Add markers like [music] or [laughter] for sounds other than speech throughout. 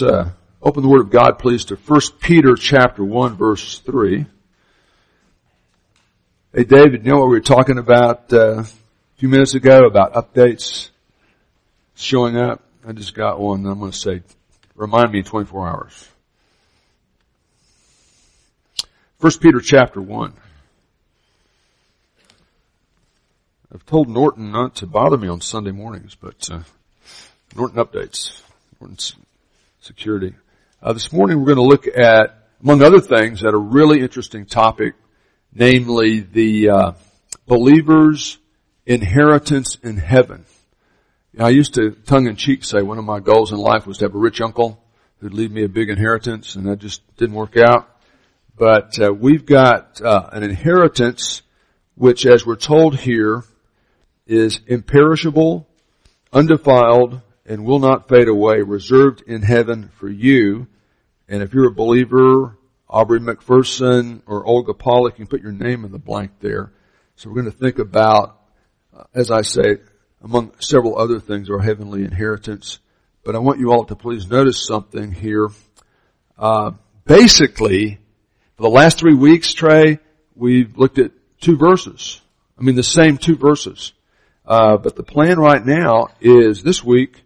let's uh, open the Word of God, please, to 1 Peter chapter 1, verse 3. Hey, David, you know what we were talking about uh, a few minutes ago about updates showing up? I just got one. I'm going to say, remind me in 24 hours. 1 Peter chapter 1. I've told Norton not to bother me on Sunday mornings, but uh, Norton updates, Norton's security. Uh, this morning we're going to look at, among other things, at a really interesting topic namely the uh, believer's inheritance in heaven. I used to tongue-in-cheek say one of my goals in life was to have a rich uncle who'd leave me a big inheritance, and that just didn't work out. But uh, we've got uh, an inheritance which, as we're told here, is imperishable, undefiled, and will not fade away, reserved in heaven for you. And if you're a believer Aubrey McPherson or Olga Pollock, you can put your name in the blank there. So we're going to think about, uh, as I say, among several other things, our heavenly inheritance. But I want you all to please notice something here. Uh, basically, for the last three weeks, Trey, we've looked at two verses. I mean, the same two verses. Uh, but the plan right now is this week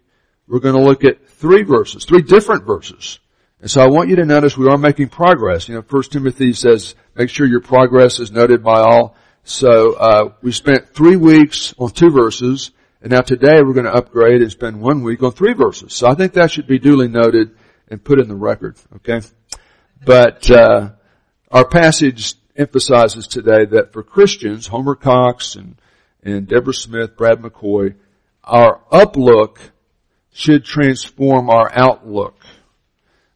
we're going to look at three verses, three different verses. And so I want you to notice we are making progress. You know, First Timothy says, make sure your progress is noted by all. So uh, we spent three weeks on two verses, and now today we're going to upgrade and spend one week on three verses. So I think that should be duly noted and put in the record. Okay, but uh, our passage emphasizes today that for Christians, Homer Cox and and Deborah Smith, Brad McCoy, our uplook should transform our outlook.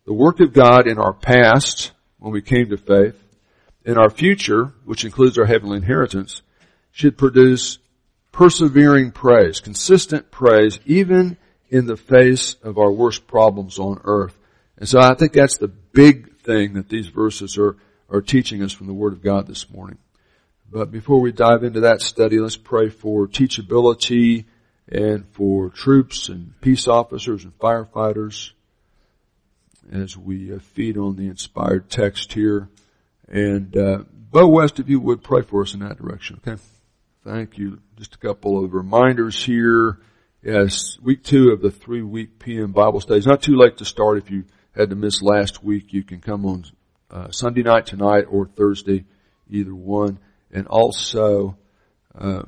The work of God in our past, when we came to faith, in our future, which includes our heavenly inheritance, should produce persevering praise, consistent praise, even in the face of our worst problems on earth. And so I think that's the big thing that these verses are, are teaching us from the Word of God this morning. But before we dive into that study, let's pray for teachability and for troops and peace officers and firefighters as we uh, feed on the inspired text here. And uh, Bo West, if you would pray for us in that direction, okay? Thank you. Just a couple of reminders here. Yes, week two of the three week PM Bible studies. Not too late to start if you had to miss last week. You can come on uh, Sunday night tonight or Thursday, either one. And also, uh,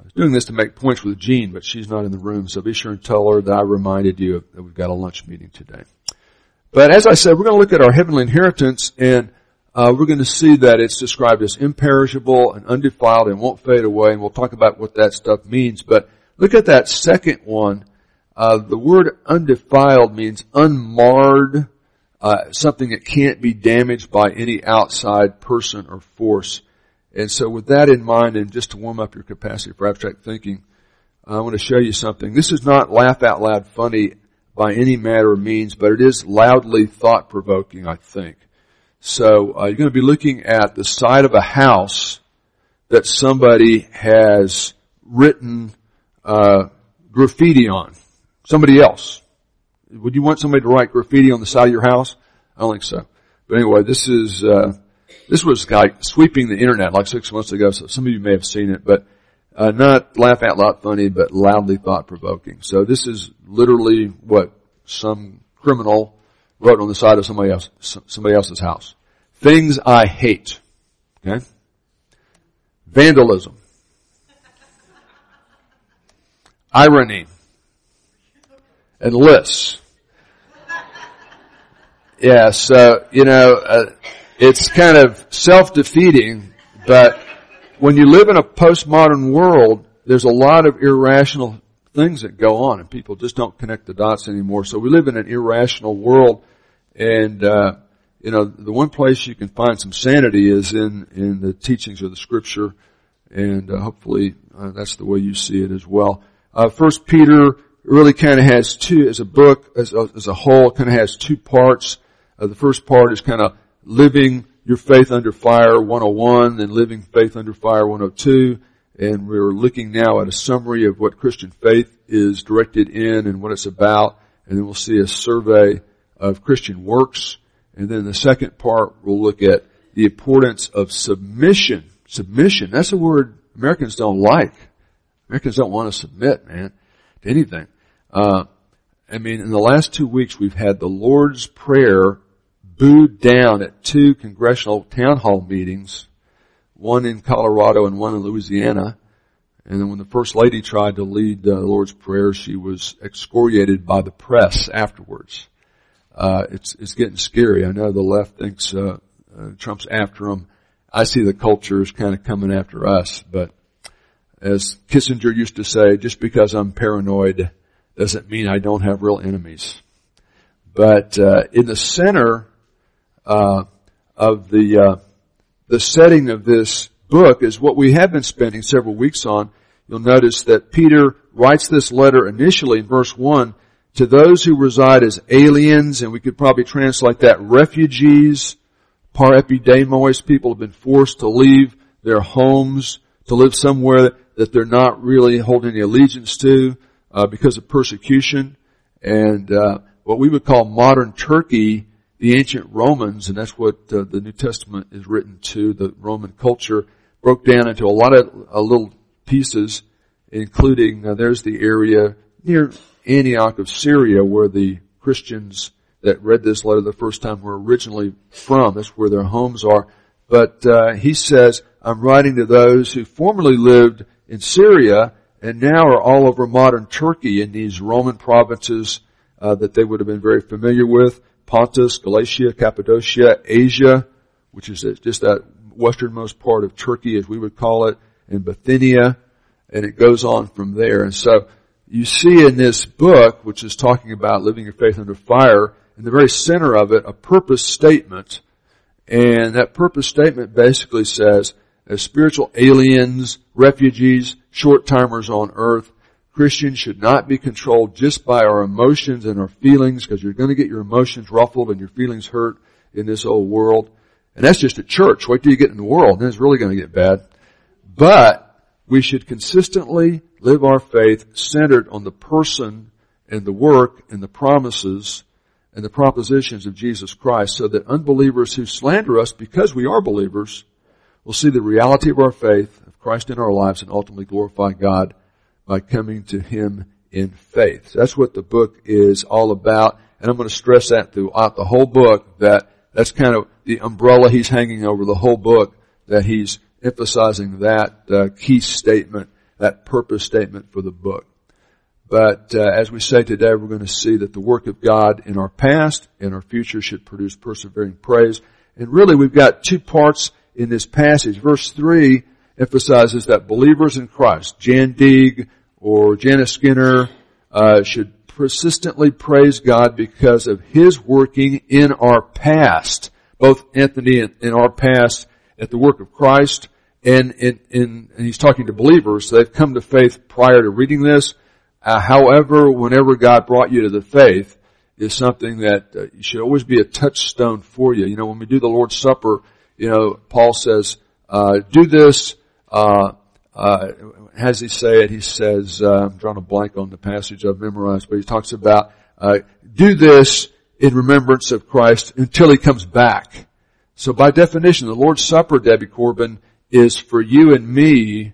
I was doing this to make points with Jean, but she's not in the room, so be sure and tell her that I reminded you that we've got a lunch meeting today. But as I said, we're going to look at our heavenly inheritance and uh, we're going to see that it's described as imperishable and undefiled and won't fade away, and we'll talk about what that stuff means. But look at that second one. Uh, the word undefiled means unmarred, uh, something that can't be damaged by any outside person or force. And so with that in mind, and just to warm up your capacity for abstract thinking, I want to show you something. This is not laugh out loud funny by any manner or means, but it is loudly thought provoking, I think. So uh, you're going to be looking at the side of a house that somebody has written uh, graffiti on. Somebody else. Would you want somebody to write graffiti on the side of your house? I don't think so. But anyway, this is uh, this was like sweeping the internet like six months ago. So some of you may have seen it, but uh, not laugh out loud funny, but loudly thought provoking. So this is literally what some criminal wrote on the side of somebody else, somebody else's house. Things I hate. Okay? Vandalism. [laughs] Irony. And lists. Yeah, so, you know, uh, it's kind of self-defeating, but when you live in a postmodern world, there's a lot of irrational things that go on and people just don't connect the dots anymore. So we live in an irrational world and, uh, you know, the one place you can find some sanity is in, in the teachings of the scripture and uh, hopefully uh, that's the way you see it as well. Uh, First Peter really kind of has two, as a book, as a, as a whole, kind of has two parts. Uh, the first part is kind of living your faith under fire 101 and living faith under fire 102 and we're looking now at a summary of what Christian faith is directed in and what it's about, and then we'll see a survey of Christian works. And then the second part, we'll look at the importance of submission. Submission, that's a word Americans don't like. Americans don't want to submit, man, to anything. Uh, I mean, in the last two weeks, we've had the Lord's Prayer booed down at two congressional town hall meetings, one in Colorado and one in Louisiana. And then when the First Lady tried to lead the Lord's Prayer, she was excoriated by the press afterwards. Uh, it's, it's getting scary. I know the left thinks, uh, uh, Trump's after them. I see the culture is kind of coming after us, but as Kissinger used to say, just because I'm paranoid doesn't mean I don't have real enemies. But uh, in the center uh, of the uh, the setting of this book is what we have been spending several weeks on. You'll notice that Peter writes this letter initially in verse one to those who reside as aliens, and we could probably translate that refugees, parepidemos. People have been forced to leave their homes to live somewhere that they're not really holding any allegiance to uh, because of persecution. And uh, what we would call modern Turkey, the ancient Romans, and that's what uh, the New Testament is written to, the Roman culture, broke down into a lot of uh, little pieces, including uh, there's the area near Antioch of Syria where the Christians that read this letter the first time were originally from. That's where their homes are. But uh, he says, I'm writing to those who formerly lived in Syria and now are all over modern Turkey in these Roman provinces uh, that they would have been very familiar with. Pontus, Galatia, Cappadocia, Asia, which is just that westernmost part of Turkey as we would call it, and Bithynia, and it goes on from there. And so you see in this book, which is talking about living your faith under fire, in the very center of it, a purpose statement. And that purpose statement basically says, as spiritual aliens, refugees, short-timers on earth, Christians should not be controlled just by our emotions and our feelings because you're going to get your emotions ruffled and your feelings hurt in this old world. And that's just at church. Wait till you get in the world, then it's really going to get bad. But we should consistently live our faith centered on the person and the work and the promises and the propositions of Jesus Christ so that unbelievers who slander us because we are believers We'll see the reality of our faith, of Christ in our lives, and ultimately glorify God by coming to Him in faith. So that's what the book is all about. And I'm going to stress that throughout the whole book that that's kind of the umbrella he's hanging over the whole book that he's emphasizing that uh, key statement, that purpose statement for the book. But uh, as we say today, we're going to see that the work of God in our past and our future should produce persevering praise. And really, we've got two parts in this passage. Verse 3 emphasizes that believers in Christ, Jan Deeg or Janice Skinner, uh, should persistently praise God because of His working in our past. Both Anthony and in our past at the work of Christ and in, in and he's talking to believers, they've come to faith prior to reading this. Uh, however, whenever God brought you to the faith, is something that uh, should always be a touchstone for you. You know, when we do the Lord's Supper, you know, Paul says, uh, do this, uh, uh, has he say it? He says, uh, I'm drawing a blank on the passage I've memorized, but he talks about, uh, do this in remembrance of Christ until he comes back. So by definition, the Lord's Supper, Debbie Corbin, is for you and me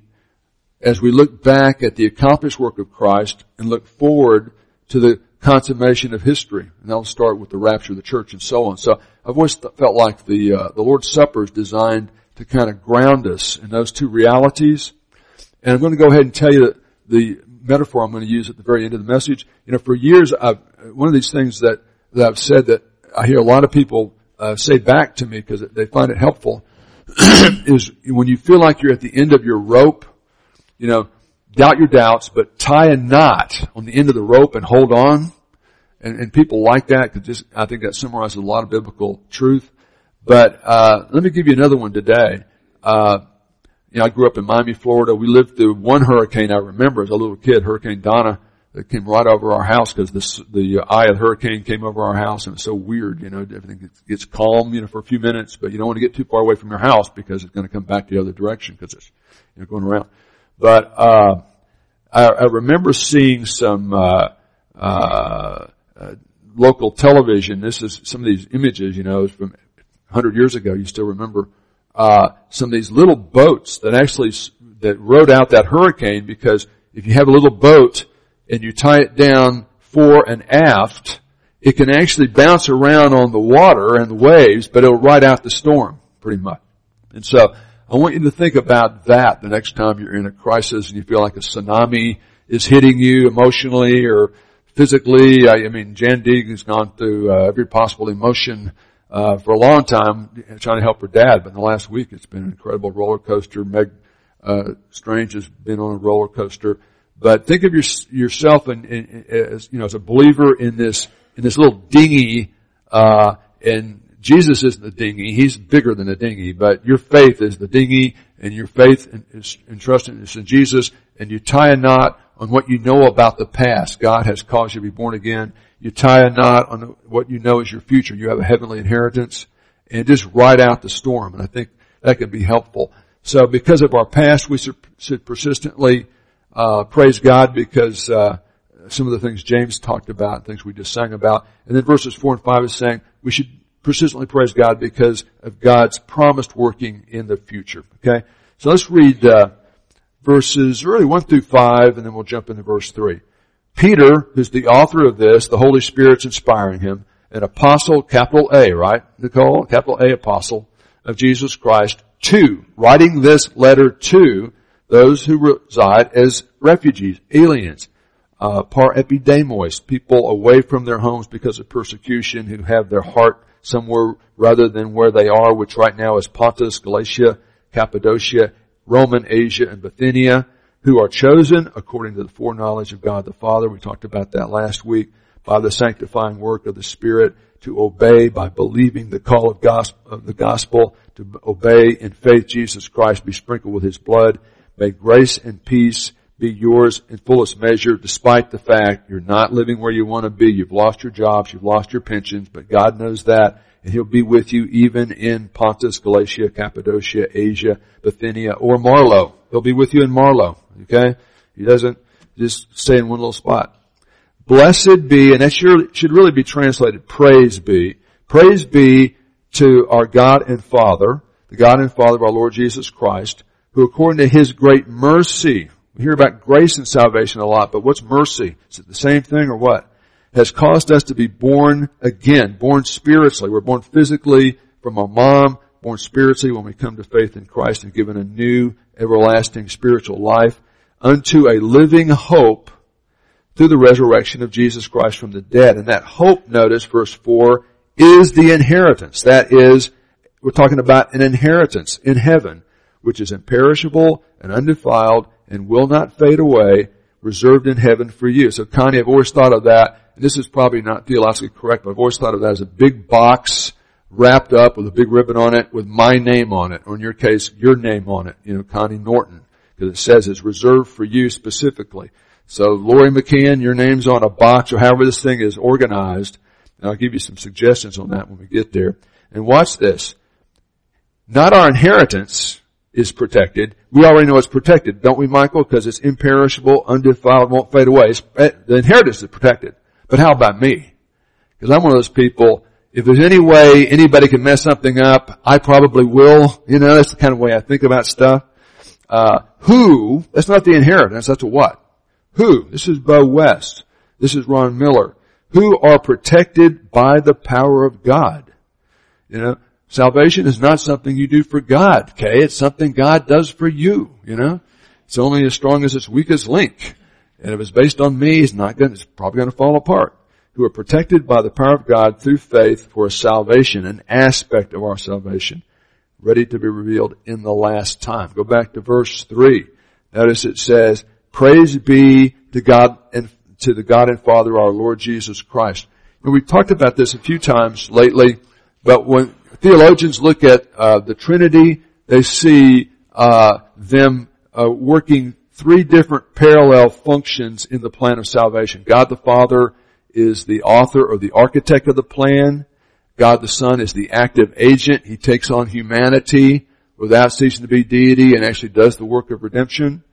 as we look back at the accomplished work of Christ and look forward to the consummation of history. And that'll start with the rapture of the church and so on. So I've always felt like the, uh, the Lord's Supper is designed to kind of ground us in those two realities. And I'm going to go ahead and tell you the metaphor I'm going to use at the very end of the message. You know, for years, I've, one of these things that, that I've said that I hear a lot of people uh, say back to me because they find it helpful [clears throat] is when you feel like you're at the end of your rope, you know, doubt your doubts, but tie a knot on the end of the rope and hold on. And, and people like that because just, I think that summarizes a lot of biblical truth. But, uh, let me give you another one today. Uh, you know, I grew up in Miami, Florida. We lived through one hurricane I remember as a little kid, Hurricane Donna, that came right over our house because the, eye of the hurricane came over our house and it was so weird, you know, everything gets, gets calm, you know, for a few minutes, but you don't want to get too far away from your house because it's going to come back the other direction because it's, you know, going around. But uh, I, I remember seeing some uh, uh, uh, local television. This is some of these images, you know, from 100 years ago. You still remember uh, some of these little boats that actually that rode out that hurricane because if you have a little boat and you tie it down fore and aft, it can actually bounce around on the water and the waves, but it'll ride out the storm pretty much. And so I want you to think about that the next time you're in a crisis and you feel like a tsunami is hitting you emotionally or physically. I, I mean, Jan Deeg has gone through uh, every possible emotion uh, for a long time trying to help her dad, but in the last week it's been an incredible roller coaster. Meg uh, Strange has been on a roller coaster. But think of your, yourself in, in, as you know as a believer in this in this little dinghy, uh, and Jesus isn't the dinghy; he's bigger than the dinghy. But your faith is the dinghy, and your faith is entrusted in Jesus, and you tie a knot on what you know about the past. God has caused you to be born again. You tie a knot on what you know is your future. You have a heavenly inheritance, and just ride out the storm. And I think that can be helpful. So, because of our past, we should persistently uh, praise God because uh, some of the things James talked about, things we just sang about, and then verses four and five is saying we should persistently praise God because of God's promised working in the future. Okay, so let's read uh, verses really one through five, and then we'll jump into verse three. Peter, who's the author of this, the Holy Spirit's inspiring him, an apostle, capital A, right, Nicole? Capital A apostle of Jesus Christ, to, writing this letter to those who reside as refugees, aliens, uh, parepidemos, people away from their homes because of persecution who have their heart somewhere rather than where they are, which right now is Pontus, Galatia, Cappadocia, Roman Asia, and Bithynia, who are chosen according to the foreknowledge of God the Father. We talked about that last week by the sanctifying work of the Spirit to obey by believing the call of, gospel, of the gospel, to obey in faith Jesus Christ, be sprinkled with His blood, May grace and peace be yours in fullest measure despite the fact you're not living where you want to be. You've lost your jobs, you've lost your pensions, but God knows that and He'll be with you even in Pontus, Galatia, Cappadocia, Asia, Bithynia, or Marlow. He'll be with you in Marlow, okay? He doesn't just stay in one little spot. Blessed be, and that should really be translated, praise be. Praise be to our God and Father, the God and Father of our Lord Jesus Christ, who according to his great mercy, we hear about grace and salvation a lot, but what's mercy? Is it the same thing or what? Has caused us to be born again, born spiritually. We're born physically from our mom, born spiritually when we come to faith in Christ and given a new everlasting spiritual life unto a living hope through the resurrection of Jesus Christ from the dead. And that hope, notice verse 4, is the inheritance. That is, we're talking about an inheritance in heaven which is imperishable and undefiled and will not fade away, reserved in heaven for you. So Connie, I've always thought of that, and this is probably not theologically correct, but I've always thought of that as a big box wrapped up with a big ribbon on it with my name on it, or in your case, your name on it, you know, Connie Norton, because it says it's reserved for you specifically. So Lori McKeon, your name's on a box or however this thing is organized, and I'll give you some suggestions on that when we get there. And watch this. Not our inheritance, is protected. We already know it's protected, don't we, Michael? Because it's imperishable, undefiled, won't fade away. It's, eh, the inheritance is protected. But how about me? Because I'm one of those people, if there's any way anybody can mess something up, I probably will. You know, that's the kind of way I think about stuff. Uh, who, that's not the inheritance, that's a what? Who? This is Bo West. This is Ron Miller. Who are protected by the power of God. You know, Salvation is not something you do for God, okay? It's something God does for you, you know? It's only as strong as its weakest link. And if it's based on me, it's not going it's probably going to fall apart. Who are protected by the power of God through faith for salvation, an aspect of our salvation, ready to be revealed in the last time. Go back to verse three. Notice it says, praise be to God and to the God and Father our Lord Jesus Christ. And we've talked about this a few times lately, but when theologians look at uh, the Trinity, they see uh, them uh, working three different parallel functions in the plan of salvation. God the Father is the author or the architect of the plan. God the Son is the active agent. He takes on humanity without ceasing to be deity and actually does the work of redemption.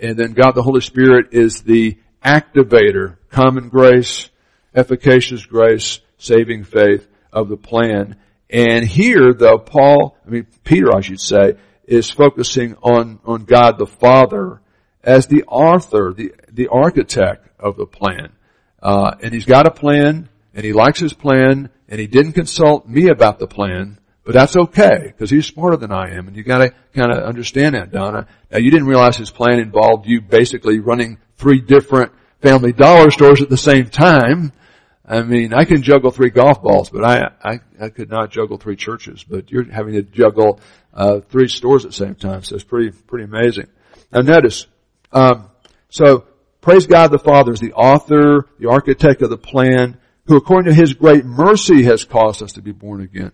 And then God the Holy Spirit is the activator, common grace, efficacious grace, saving faith of the plan. And here though, Paul, I mean, Peter I should say, is focusing on, on God the Father as the author, the, the architect of the plan. Uh, and he's got a plan, and he likes his plan, and he didn't consult me about the plan, but that's okay, because he's smarter than I am, and you gotta kinda understand that, Donna. Now you didn't realize his plan involved you basically running three different family dollar stores at the same time. I mean, I can juggle three golf balls, but I, I, I could not juggle three churches, but you're having to juggle, uh, three stores at the same time, so it's pretty, pretty amazing. Now notice, um, so praise God the Father is the author, the architect of the plan, who according to His great mercy has caused us to be born again.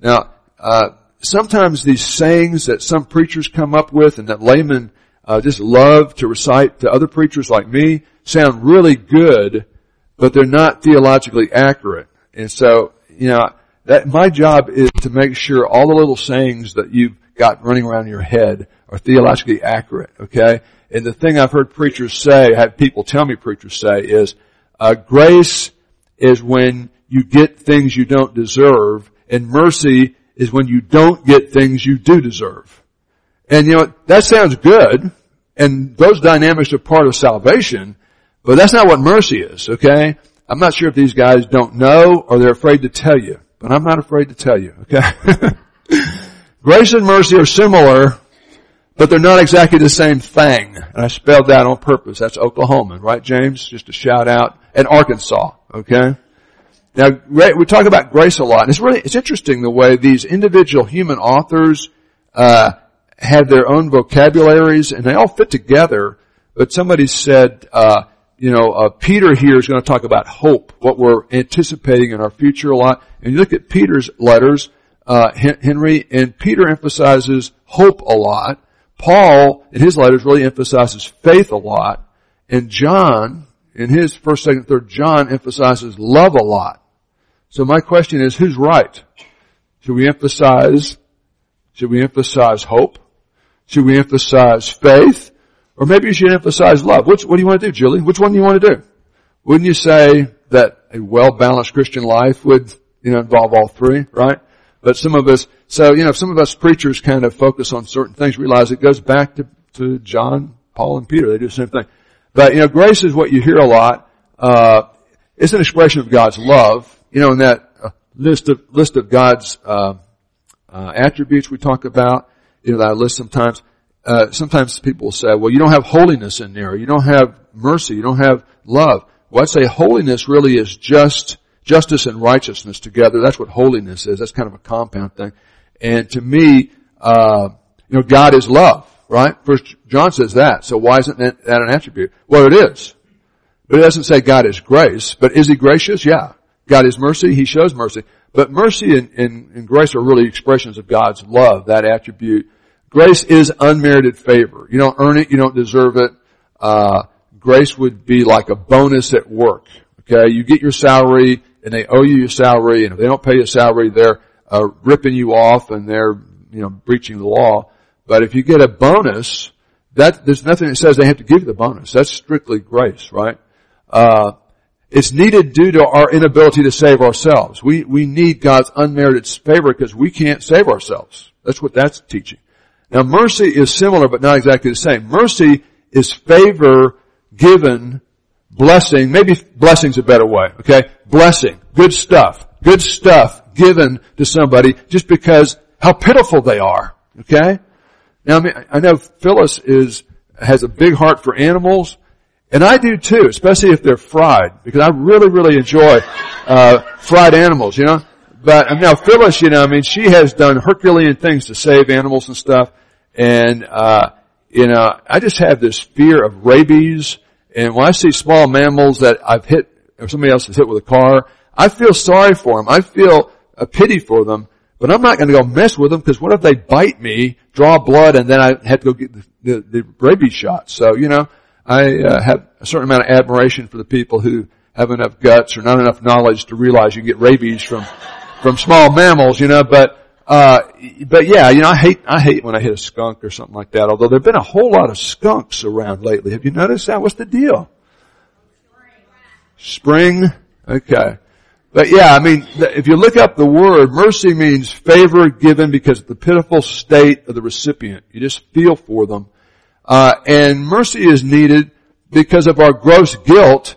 Now, uh, sometimes these sayings that some preachers come up with and that laymen uh, just love to recite to other preachers like me sound really good, but they're not theologically accurate. And so, you know, that my job is to make sure all the little sayings that you've got running around your head are theologically accurate. Okay, and the thing I've heard preachers say, have people tell me preachers say is, uh, grace is when you get things you don't deserve, and mercy is when you don't get things you do deserve. And you know, that sounds good, and those dynamics are part of salvation, but that's not what mercy is, okay? I'm not sure if these guys don't know or they're afraid to tell you, but I'm not afraid to tell you, okay? [laughs] Grace and mercy are similar, but they're not exactly the same thing. And I spelled that on purpose. That's Oklahoma, right, James? Just a shout out. And Arkansas, okay? Now, we talk about grace a lot, and it's really, it's interesting the way these individual human authors, uh, have their own vocabularies, and they all fit together, but somebody said, uh, you know, uh, Peter here is going to talk about hope, what we're anticipating in our future a lot. And you look at Peter's letters, uh, Henry, and Peter emphasizes hope a lot. Paul, in his letters, really emphasizes faith a lot. And John, in his first, second, third, John emphasizes love a lot. So my question is, who's right? Should we emphasize, should we emphasize hope? Should we emphasize faith? Or maybe you should emphasize love. Which, what do you want to do, Julie? Which one do you want to do? Wouldn't you say that a well-balanced Christian life would, you know, involve all three, right? But some of us, so, you know, some of us preachers kind of focus on certain things, realize it goes back to, to John, Paul, and Peter. They do the same thing. But, you know, grace is what you hear a lot. Uh, it's an expression of God's love. You know, in that uh, list of, list of God's, uh, uh, attributes we talk about, you know, that list sometimes, uh, sometimes people say, well, you don't have holiness in there. You don't have mercy. You don't have love. Well, I'd say holiness really is just justice and righteousness together. That's what holiness is. That's kind of a compound thing. And to me, uh, you know, God is love, right? First John says that. So why isn't that an attribute? Well, it is. But it doesn't say God is grace. But is He gracious? Yeah. God is mercy. He shows mercy. But mercy and, and, and grace are really expressions of God's love, that attribute. Grace is unmerited favor. You don't earn it. You don't deserve it. Uh, grace would be like a bonus at work. Okay, you get your salary and they owe you your salary, and if they don't pay your salary, they're uh, ripping you off and they're you know breaching the law. But if you get a bonus, that there's nothing that says they have to give you the bonus. That's strictly grace, right? Uh, it's needed due to our inability to save ourselves. We we need God's unmerited favor because we can't save ourselves. That's what that's teaching. Now mercy is similar but not exactly the same. Mercy is favor given blessing, maybe blessing's a better way, okay? Blessing, good stuff, good stuff given to somebody just because how pitiful they are, okay? Now, I mean, I know Phyllis is, has a big heart for animals, and I do too, especially if they're fried, because I really, really enjoy, uh, fried animals, you know? But now Phyllis, you know, I mean, she has done Herculean things to save animals and stuff, and, uh, you know, I just have this fear of rabies, and when I see small mammals that I've hit, or somebody else has hit with a car, I feel sorry for them. I feel a pity for them, but I'm not going to go mess with them because what if they bite me, draw blood, and then I have to go get the, the, the rabies shot? So, you know, I uh, have a certain amount of admiration for the people who have enough guts or not enough knowledge to realize you get rabies from, from small mammals, you know, but uh, but yeah, you know, I hate, I hate when I hit a skunk or something like that, although there've been a whole lot of skunks around lately. Have you noticed that? What's the deal? Spring. Okay. But yeah, I mean, if you look up the word, mercy means favor given because of the pitiful state of the recipient. You just feel for them. Uh, and mercy is needed because of our gross guilt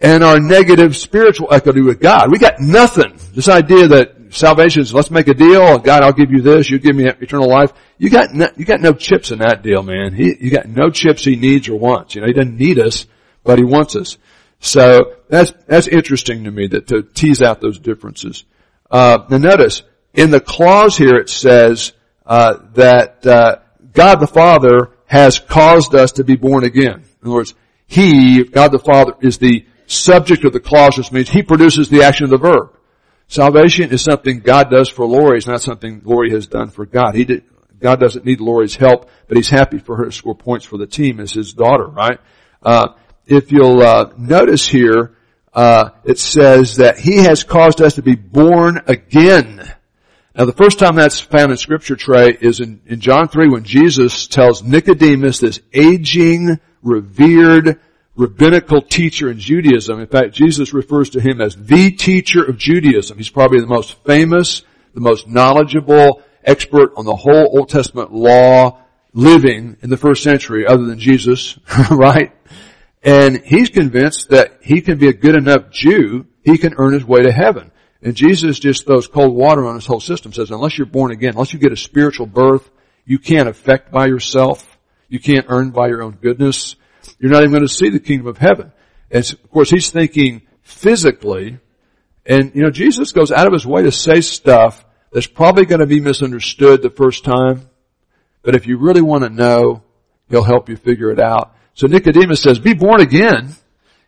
and our negative spiritual equity with God. We got nothing. This idea that salvation is let's make a deal. God, I'll give you this. You give me eternal life. You got no, you got no chips in that deal, man. He, you got no chips he needs or wants. You know, he doesn't need us, but he wants us. So that's that's interesting to me that to tease out those differences. Uh, now notice in the clause here it says uh, that uh, God the Father has caused us to be born again. In other words, He, God the Father, is the subject of the clause, which means He produces the action of the verb. Salvation is something God does for Lori. It's not something Lori has done for God. He did, God doesn't need Lori's help, but He's happy for her to score points for the team as His daughter, right? Uh, if you'll uh, notice here, uh, it says that He has caused us to be born again. Now the first time that's found in scripture, Trey, is in, in John 3 when Jesus tells Nicodemus, this aging, revered, rabbinical teacher in Judaism. In fact, Jesus refers to him as the teacher of Judaism. He's probably the most famous, the most knowledgeable expert on the whole Old Testament law living in the first century other than Jesus, [laughs] right? And he's convinced that he can be a good enough Jew, he can earn his way to heaven. And Jesus just throws cold water on his whole system, says unless you're born again, unless you get a spiritual birth, you can't affect by yourself, you can't earn by your own goodness, you're not even going to see the kingdom of heaven. And of course he's thinking physically, and you know, Jesus goes out of his way to say stuff that's probably going to be misunderstood the first time, but if you really want to know, he'll help you figure it out. So Nicodemus says, be born again.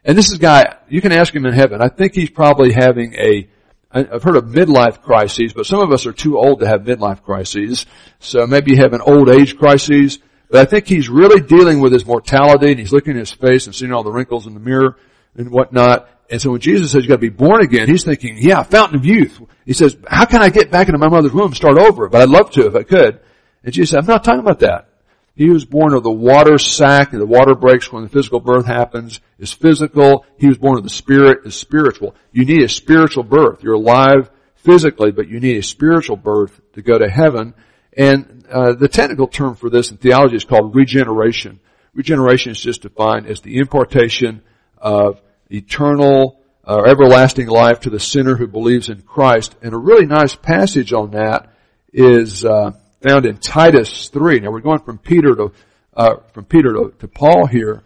And this is guy, you can ask him in heaven. I think he's probably having a, I've heard of midlife crises, but some of us are too old to have midlife crises. So maybe you have an old age crisis. But I think he's really dealing with his mortality and he's looking at his face and seeing all the wrinkles in the mirror and whatnot. And so when Jesus says you gotta be born again, he's thinking, yeah, fountain of youth. He says, how can I get back into my mother's womb and start over? But I'd love to if I could. And Jesus said, I'm not talking about that. He was born of the water sac and the water breaks when the physical birth happens is physical. He was born of the spirit is spiritual. You need a spiritual birth. You're alive physically, but you need a spiritual birth to go to heaven. And uh, the technical term for this in theology is called regeneration. Regeneration is just defined as the impartation of eternal or uh, everlasting life to the sinner who believes in Christ. And a really nice passage on that is uh, found in Titus three. Now we're going from Peter to uh, from Peter to, to, Paul here,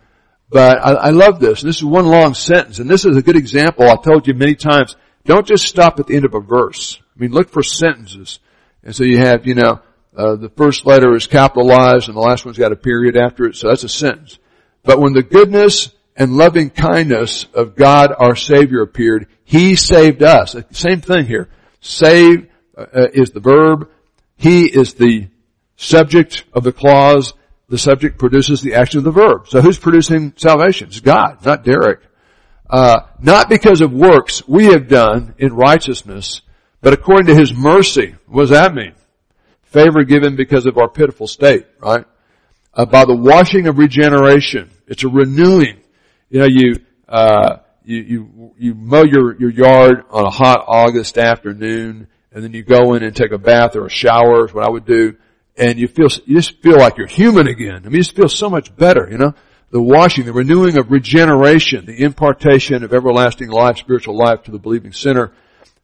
but I, I love this. This is one long sentence, and this is a good example. I told you many times. Don't just stop at the end of a verse. I mean, look for sentences. And so you have, you know, uh, the first letter is capitalized and the last one's got a period after it, so that's a sentence. But when the goodness and loving kindness of God our Savior appeared, He saved us. Same thing here. Save uh, is the verb. He is the subject of the clause. The subject produces the action of the verb. So who's producing salvation? It's God, not Derek. Uh, not because of works we have done in righteousness, but according to His mercy. What does that mean? favor given because of our pitiful state, right? Uh, by the washing of regeneration. It's a renewing. You know, you, uh, you, you, you mow your, your yard on a hot August afternoon and then you go in and take a bath or a shower is what I would do and you feel, you just feel like you're human again. I mean, you just feel so much better, you know? The washing, the renewing of regeneration, the impartation of everlasting life, spiritual life to the believing sinner.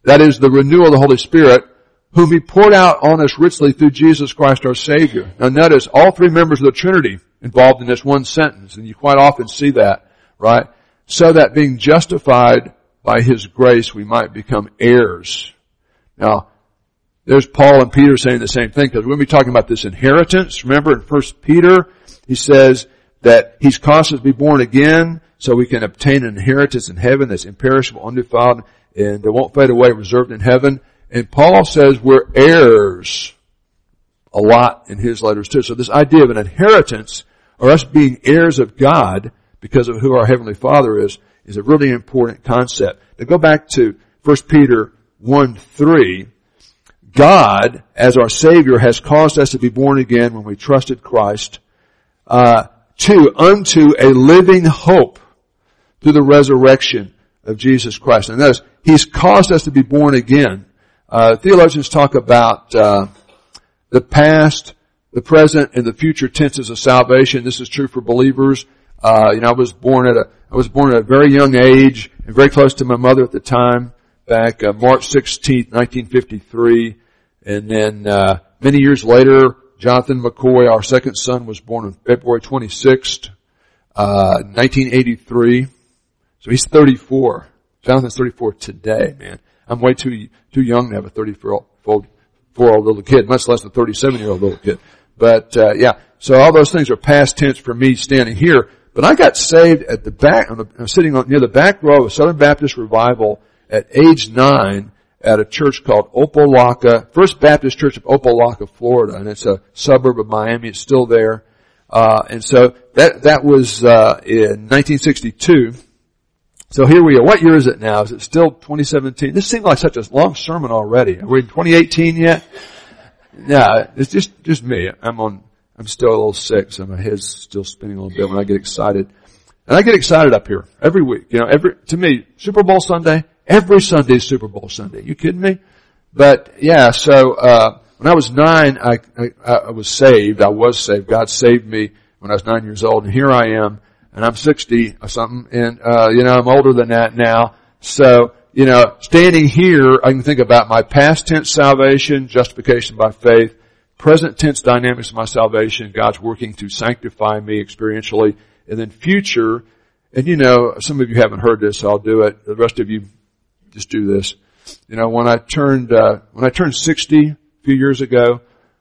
That is the renewal of the Holy Spirit whom he poured out on us richly through Jesus Christ our Savior. Now notice all three members of the Trinity involved in this one sentence, and you quite often see that, right? So that being justified by His grace, we might become heirs. Now, there's Paul and Peter saying the same thing, because we're going to be talking about this inheritance. Remember in 1 Peter, he says that He's caused us to be born again, so we can obtain an inheritance in heaven that's imperishable, undefiled, and that won't fade away, reserved in heaven. And Paul says we're heirs a lot in his letters too. So this idea of an inheritance or us being heirs of God because of who our Heavenly Father is, is a really important concept. Now go back to 1 Peter 1 3. God, as our Savior, has caused us to be born again when we trusted Christ, uh, to unto a living hope through the resurrection of Jesus Christ. And is, He's caused us to be born again. Uh, theologians talk about uh, the past, the present, and the future tenses of salvation. This is true for believers. Uh, you know, I was born at a I was born at a very young age and very close to my mother at the time. Back uh, March 16th, 1953, and then uh, many years later, Jonathan McCoy, our second son, was born on February 26th, 1983. Uh, so he's 34. Jonathan's 34 today, man. I'm way too too young to have a 34 year old little kid, much less a 37 year old little kid. But uh, yeah, so all those things are past tense for me standing here. But I got saved at the back. I'm sitting on, near the back row of Southern Baptist Revival at age nine at a church called Opa-locka, First Baptist Church of Opa-locka, Florida, and it's a suburb of Miami. It's still there. Uh, and so that that was uh, in 1962. So here we are. What year is it now? Is it still 2017? This seems like such a long sermon already. Are we in 2018 yet? Yeah, it's just, just me. I'm on, I'm still a little sick, so my head's still spinning a little bit when I get excited. And I get excited up here every week. You know, every, to me, Super Bowl Sunday, every Sunday is Super Bowl Sunday. You kidding me? But yeah, so, uh, when I was nine, I, I, I was saved. I was saved. God saved me when I was nine years old, and here I am and I'm 60 or something, and, uh, you know, I'm older than that now. So, you know, standing here, I can think about my past tense salvation, justification by faith, present tense dynamics of my salvation, God's working to sanctify me experientially, and then future, and you know, some of you haven't heard this, so I'll do it. The rest of you just do this. You know, when I turned, uh, when I turned 60 a few years ago,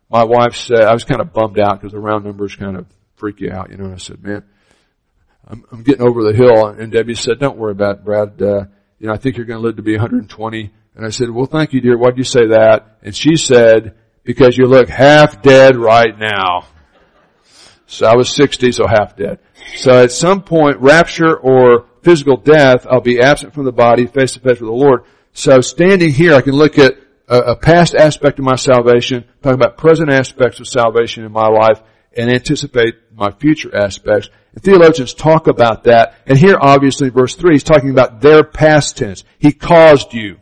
my wife said, I was kind of bummed out because the round numbers kind of freak you out, you know, and I said, man, I'm, I'm getting over the hill. And Debbie said, don't worry about it, Brad. Uh, you know, I think you're going to live to be 120. And I said, well, thank you, dear. Why'd you say that? And she said, because you look half dead right now. So I was 60, so half dead. So at some point, rapture or physical death, I'll be absent from the body, face to face with the Lord. So standing here, I can look at a, past aspect of my salvation, talk about present aspects of salvation in my life, and anticipate my future aspects. And theologians talk about that. And here, obviously, verse 3, he's talking about their past tense. He caused you.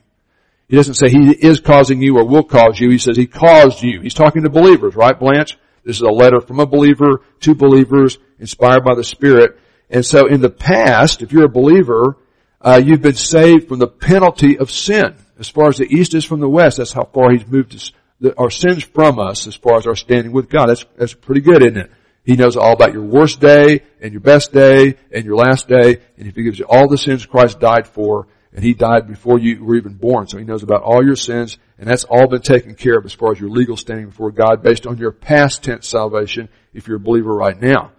He doesn't say he is causing you or will cause you. He says he caused you. He's talking to believers, right, Blanche? This is a letter from a believer to believers, inspired by the Spirit. And so in the past, if you're a believer, uh, you've been saved from the penalty of sin. As far as the east is from the west, that's how far he's moved us, the, our sins from us as far as our standing with God. That's, that's pretty good, isn't it? He knows all about your worst day and your best day and your last day. And he forgives you all the sins Christ died for. And he died before you were even born. So he knows about all your sins. And that's all been taken care of as far as your legal standing before God based on your past tense salvation if you're a believer right now.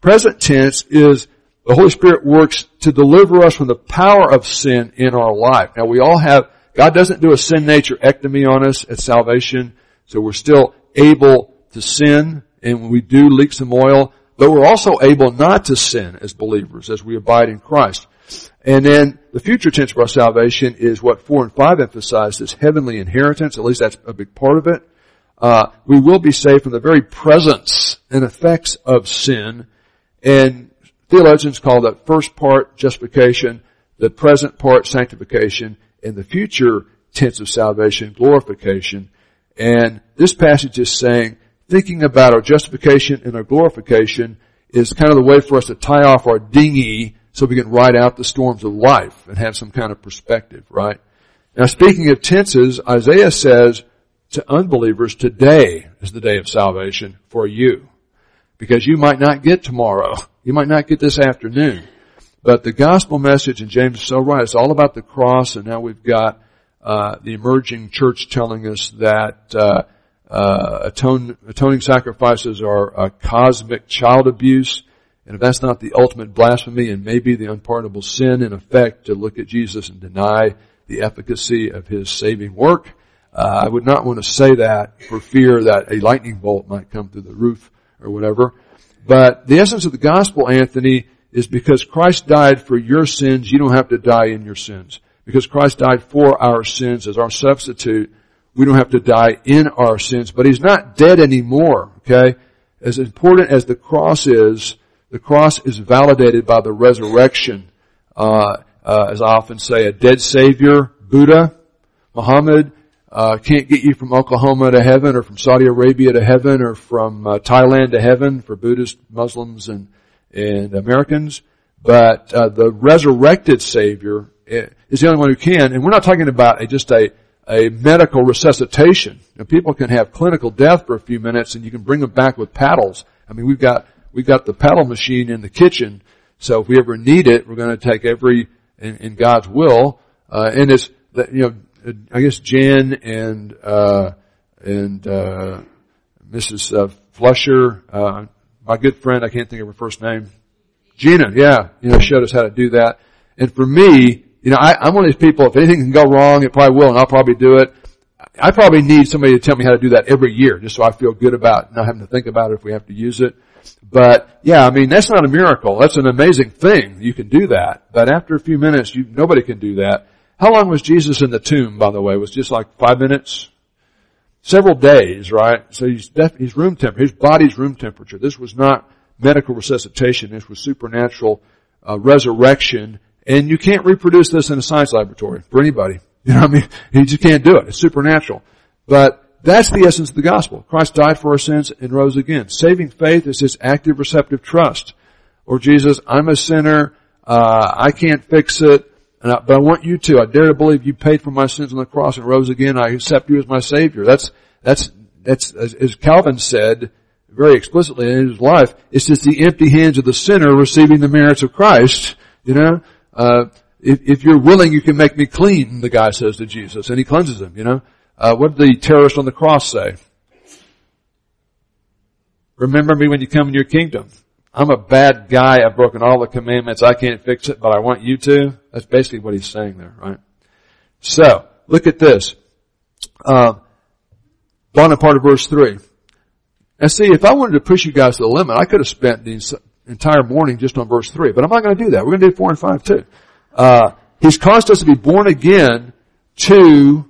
Present tense is the Holy Spirit works to deliver us from the power of sin in our life. Now we all have, God doesn't do a sin nature ectomy on us at salvation. So we're still able to sin and we do leak some oil, but we're also able not to sin as believers as we abide in Christ. And then the future tense of our salvation is what four and five emphasize this heavenly inheritance. At least that's a big part of it. Uh, we will be saved from the very presence and effects of sin. And theologians call that first part justification, the present part sanctification, and the future tense of salvation glorification. And this passage is saying thinking about our justification and our glorification is kind of the way for us to tie off our dinghy so we can ride out the storms of life and have some kind of perspective, right? Now speaking of tenses, Isaiah says to unbelievers, today is the day of salvation for you. Because you might not get tomorrow. [laughs] You might not get this afternoon. But the gospel message, and James is so right, it's all about the cross and now we've got uh, the emerging church telling us that uh, uh, atone, atoning sacrifices are cosmic child abuse. And if that's not the ultimate blasphemy and maybe the unpardonable sin in effect to look at Jesus and deny the efficacy of his saving work, uh, I would not want to say that for fear that a lightning bolt might come through the roof or whatever. But the essence of the gospel, Anthony, is because Christ died for your sins, you don't have to die in your sins. Because Christ died for our sins as our substitute, we don't have to die in our sins, but He's not dead anymore, okay? As important as the cross is, the cross is validated by the resurrection. Uh, uh, as I often say, a dead savior, Buddha, Muhammad, uh, can't get you from Oklahoma to heaven or from Saudi Arabia to heaven or from uh, Thailand to heaven for Buddhist, Muslims, and, and Americans. But uh, the resurrected Savior eh, is the only one who can. And we're not talking about a, just a, a medical resuscitation. Know, people can have clinical death for a few minutes and you can bring them back with paddles. I mean, we've got, we've got the paddle machine in the kitchen. So if we ever need it, we're going to take every, in, in God's will, uh, and it's, you know, I guess Jen and uh, and uh, Mrs. Uh, Flusher, uh, my good friend, I can't think of her first name, Gina. Yeah, you know, showed us how to do that. And for me, you know, I, I'm one of these people. If anything can go wrong, it probably will, and I'll probably do it. I probably need somebody to tell me how to do that every year, just so I feel good about not having to think about it if we have to use it. But yeah, I mean, that's not a miracle. That's an amazing thing. You can do that. But after a few minutes, you, nobody can do that. How long was Jesus in the tomb, by the way? Was just like five minutes? Several days, right? So he's, def- he's room temperature. His body's room temperature. This was not medical resuscitation. This was supernatural uh, resurrection. And you can't reproduce this in a science laboratory for anybody. [laughs] You know what I mean? You just can't do it. It's supernatural. But that's the essence of the gospel. Christ died for our sins and rose again. Saving faith is this active receptive trust. Or Jesus, I'm a sinner, uh, I can't fix it, I, but I want you to. I dare to believe you paid for my sins on the cross and rose again. I accept you as my Savior. That's, that's, that's, as, as Calvin said very explicitly in his life, it's just the empty hands of the sinner receiving the merits of Christ. You know, uh, if, if you're willing, you can make me clean, the guy says to Jesus, and he cleanses him, you know. Uh, what did the terrorist on the cross say? Remember me when you come in your kingdom. I'm a bad guy. I've broken all the commandments. I can't fix it, but I want you to. That's basically what he's saying there, right? So, look at this. Uh, bottom part of verse 3. And see, if I wanted to push you guys to the limit, I could have spent the entire morning just on verse 3, but I'm not going to do that. We're going to do 4 and 5 too. Uh, he's caused us to be born again to,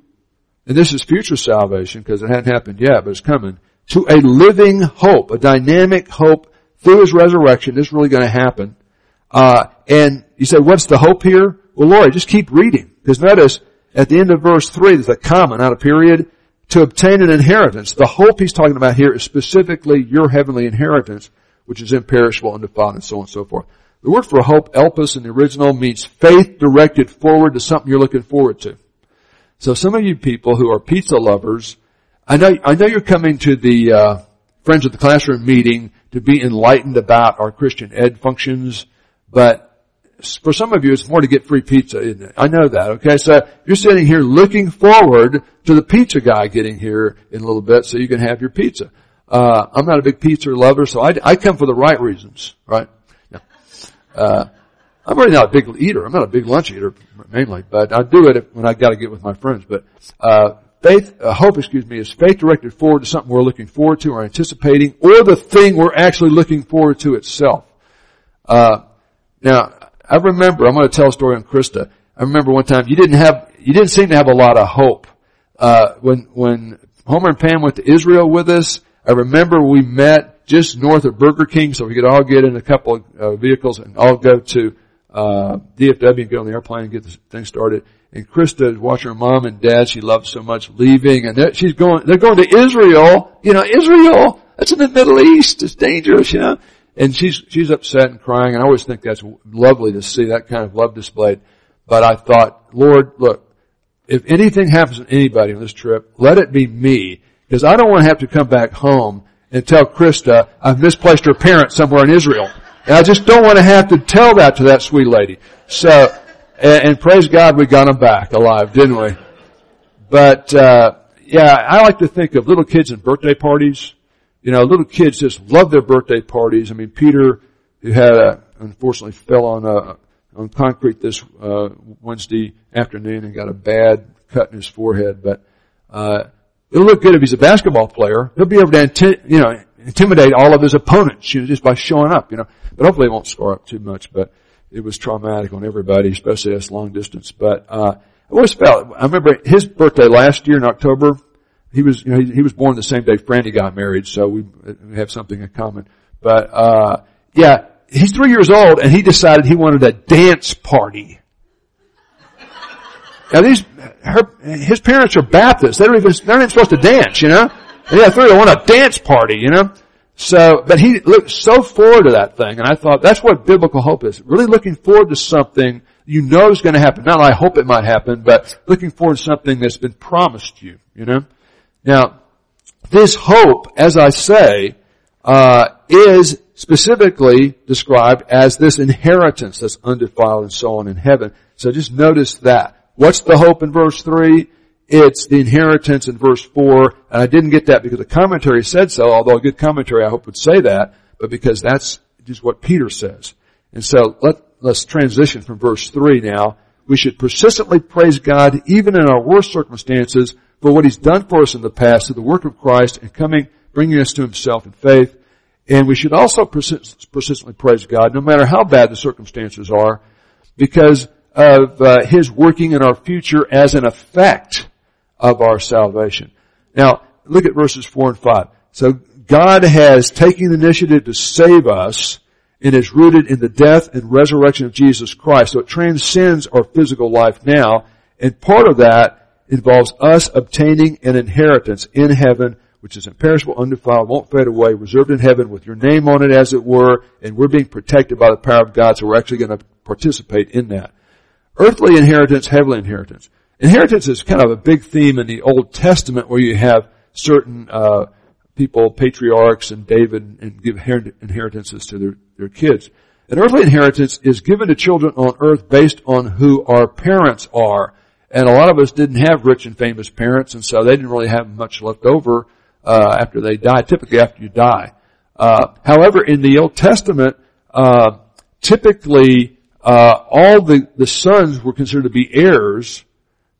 and this is future salvation because it hadn't happened yet, but it's coming, to a living hope, a dynamic hope through his resurrection, this is really going to happen. Uh, and you say, what's the hope here? Well, Lori, just keep reading. Because notice, at the end of verse 3, there's a comma, not a period, to obtain an inheritance. The hope he's talking about here is specifically your heavenly inheritance, which is imperishable, undefiled, and so on and so forth. The word for hope, elpis in the original, means faith directed forward to something you're looking forward to. So some of you people who are pizza lovers, I know, I know you're coming to the, uh, Friends of the Classroom meeting to be enlightened about our Christian ed functions, but for some of you it's more to get free pizza, isn't it? I know that, okay? So you're sitting here looking forward to the pizza guy getting here in a little bit so you can have your pizza. Uh, I'm not a big pizza lover, so I, I come for the right reasons, right? Uh, I'm really not a big eater. I'm not a big lunch eater mainly, but I do it when I got to get with my friends. But uh, Faith, uh, hope, excuse me, is faith directed forward to something we're looking forward to or anticipating, or the thing we're actually looking forward to itself. Uh, now, I remember, I'm going to tell a story on Krista. I remember one time you didn't have, you didn't seem to have a lot of hope. Uh, when, when Homer and Pam went to Israel with us, I remember we met just north of Burger King so we could all get in a couple of uh, vehicles and all go to, uh, DFW and get on the airplane and get this thing started and Krista is watching her mom and dad she loves so much leaving and she's going, they're going to Israel, you know, Israel, that's in the Middle East, it's dangerous, you know, and she's, she's upset and crying and I always think that's lovely to see that kind of love displayed. But I thought, Lord, look, if anything happens to anybody on this trip, let it be me, because I don't want to have to come back home and tell Krista I've misplaced her parents somewhere in Israel. And I just don't want to have to tell that to that sweet lady. So, and, and praise God we got them back alive, didn't we? But, uh, yeah, I like to think of little kids and birthday parties. You know, little kids just love their birthday parties. I mean, Peter, who had a, unfortunately fell on a, uh, on concrete this, uh, Wednesday afternoon and got a bad cut in his forehead, but, uh, it'll look good if he's a basketball player. He'll be able to, inti- you know, intimidate all of his opponents, you know, just by showing up, you know. But hopefully it won't score up too much, but, it was traumatic on everybody, especially us long distance. But uh, I always felt. I remember his birthday last year in October. He was, you know, he, he was born the same day Franny got married, so we, have something in common. But uh, yeah, he's three years old, and he decided he wanted a dance party. Now these, her, his parents are Baptists. They don't even, they're not even supposed to dance, you know? And Yeah, I threw want a dance party, you know? So, but he looked so forward to that thing, and I thought that's what biblical hope is. Really looking forward to something you know is going to happen. Not I hope it might happen, but looking forward to something that's been promised you, you know? Now, this hope, as I say, uh, is specifically described as this inheritance that's undefiled and so on in heaven. So just notice that. What's the hope in verse 3? It's the inheritance in verse 4. And I didn't get that because the commentary said so, although a good commentary I hope would say that, but because that's just what Peter says. And so let, let's transition from verse 3 now. We should persistently praise God even in our worst circumstances for what He's done for us in the past through the work of Christ and coming, bringing us to Himself in faith. And we should also persist, persistently praise God no matter how bad the circumstances are because of uh, His working in our future as an effect of our salvation. Now, look at verses 4 and 5. So God has taken the initiative to save us and is rooted in the death and resurrection of Jesus Christ. So it transcends our physical life now. And part of that involves us obtaining an inheritance in heaven, which is imperishable, undefiled, won't fade away, reserved in heaven with your name on it as it were, and we're being protected by the power of God, so we're actually going to participate in that. Earthly inheritance, heavenly inheritance. Inheritance is kind of a big theme in the Old Testament where you have certain uh, people, patriarchs and David, and give inheritances to their, their kids. An earthly inheritance is given to children on earth based on who our parents are. And a lot of us didn't have rich and famous parents, and so they didn't really have much left over uh, after they die. Typically, after you die. Uh, however, in the Old Testament, uh, typically uh, all the the sons were considered to be heirs,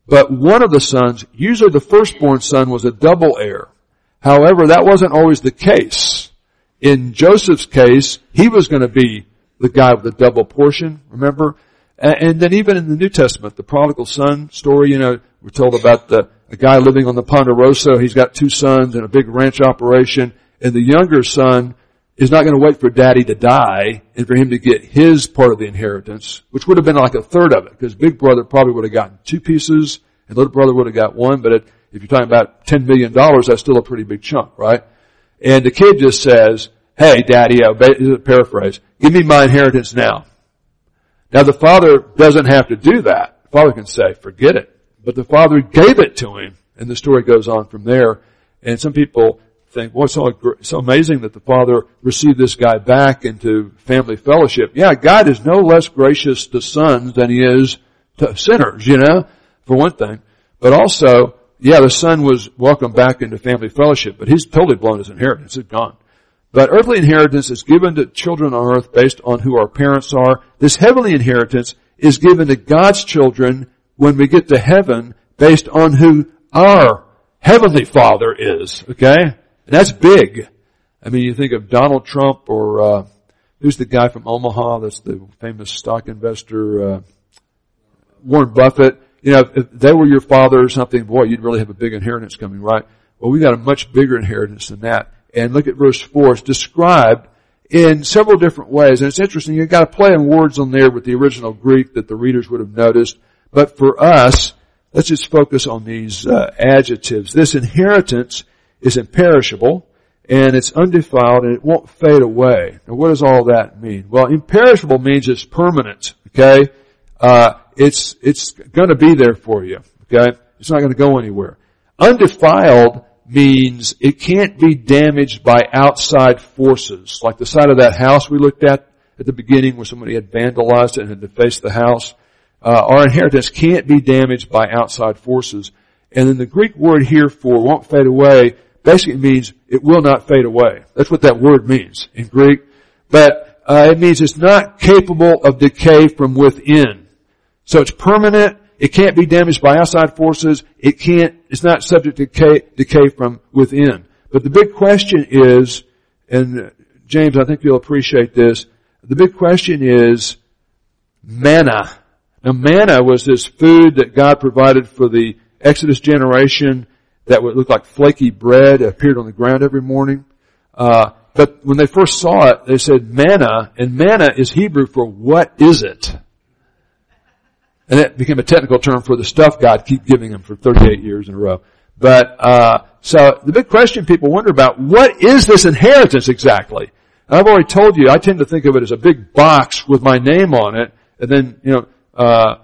but one of the sons, usually the firstborn son, was a double heir. However, that wasn't always the case. In Joseph's case, he was going to be the guy with the double portion. Remember? And then even in the New Testament, the prodigal son story, you know, we're told about the, a guy living on the Ponderosa. He's got two sons and a big ranch operation. And the younger son is not going to wait for daddy to die and for him to get his part of the inheritance, which would have been like a third of it, because big brother probably would have gotten two pieces and little brother would have got one, but it, if you're talking about $10 million, that's still a pretty big chunk, right? And the kid just says, hey daddy, uh, paraphrase, give me my inheritance now. Now the father doesn't have to do that. The father can say, forget it. But the father gave it to him, and the story goes on from there. And some people think, well, it's so, so amazing that the father received this guy back into family fellowship. Yeah, God is no less gracious to sons than he is to sinners, you know, for one thing. But also, yeah, the son was welcomed back into family fellowship, but he's totally blown his inheritance. It's gone. But earthly inheritance is given to children on earth based on who our parents are. This heavenly inheritance is given to God's children when we get to heaven based on who our heavenly father is. Okay? And that's big. I mean, you think of Donald Trump or, uh, who's the guy from Omaha that's the famous stock investor, uh, Warren Buffett. You know, if they were your father or something, boy, you'd really have a big inheritance coming, right? Well, we got a much bigger inheritance than that and look at verse 4. It's described in several different ways. And it's interesting, you've got to play on words on there with the original Greek that the readers would have noticed. But for us, let's just focus on these uh, adjectives. This inheritance is imperishable and it's undefiled and it won't fade away. Now what does all that mean? Well, imperishable means it's permanent, okay? Uh, it's, it's gonna be there for you, okay? It's not gonna go anywhere. Undefiled means it can't be damaged by outside forces, like the side of that house we looked at at the beginning where somebody had vandalized it and had defaced the house. Uh, our inheritance can't be damaged by outside forces. And then the Greek word here for won't fade away basically means it will not fade away. That's what that word means in Greek. But uh, it means it's not capable of decay from within. So it's permanent, it can't be damaged by outside forces. It can't, it's not subject to decay, decay from within. But the big question is, and James, I think you'll appreciate this, the big question is manna. Now manna was this food that God provided for the Exodus generation that would look like flaky bread appeared on the ground every morning. Uh, but when they first saw it, they said manna, and manna is Hebrew for what is it? And that became a technical term for the stuff God keep giving him for 38 years in a row. But, uh, so the big question people wonder about, what is this inheritance exactly? And I've already told you, I tend to think of it as a big box with my name on it, and then, you know, uh,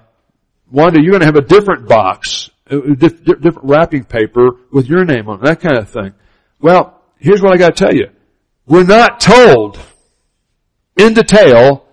Wanda, you're going to have a different box, different wrapping paper with your name on it, that kind of thing. Well, here's what I got to tell you. We're not told in detail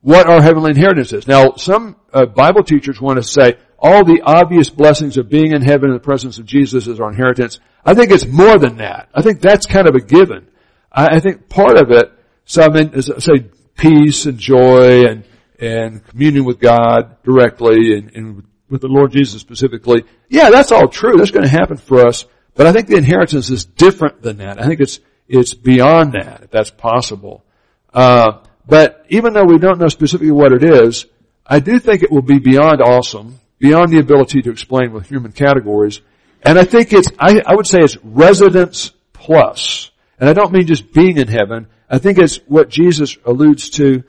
what our heavenly inheritance is. Now, some uh, Bible teachers want to say all the obvious blessings of being in heaven in the presence of Jesus is our inheritance. I think it's more than that. I think that's kind of a given. I, I think part of it, so I mean, is, say peace and joy and and communion with God directly and, and with the Lord Jesus specifically. Yeah, that's all true. That's going to happen for us. But I think the inheritance is different than that. I think it's it's beyond that, if that's possible. Uh, but even though we don't know specifically what it is, I do think it will be beyond awesome, beyond the ability to explain with human categories. And I think it's, I, I would say it's residence plus. And I don't mean just being in heaven. I think it's what Jesus alludes to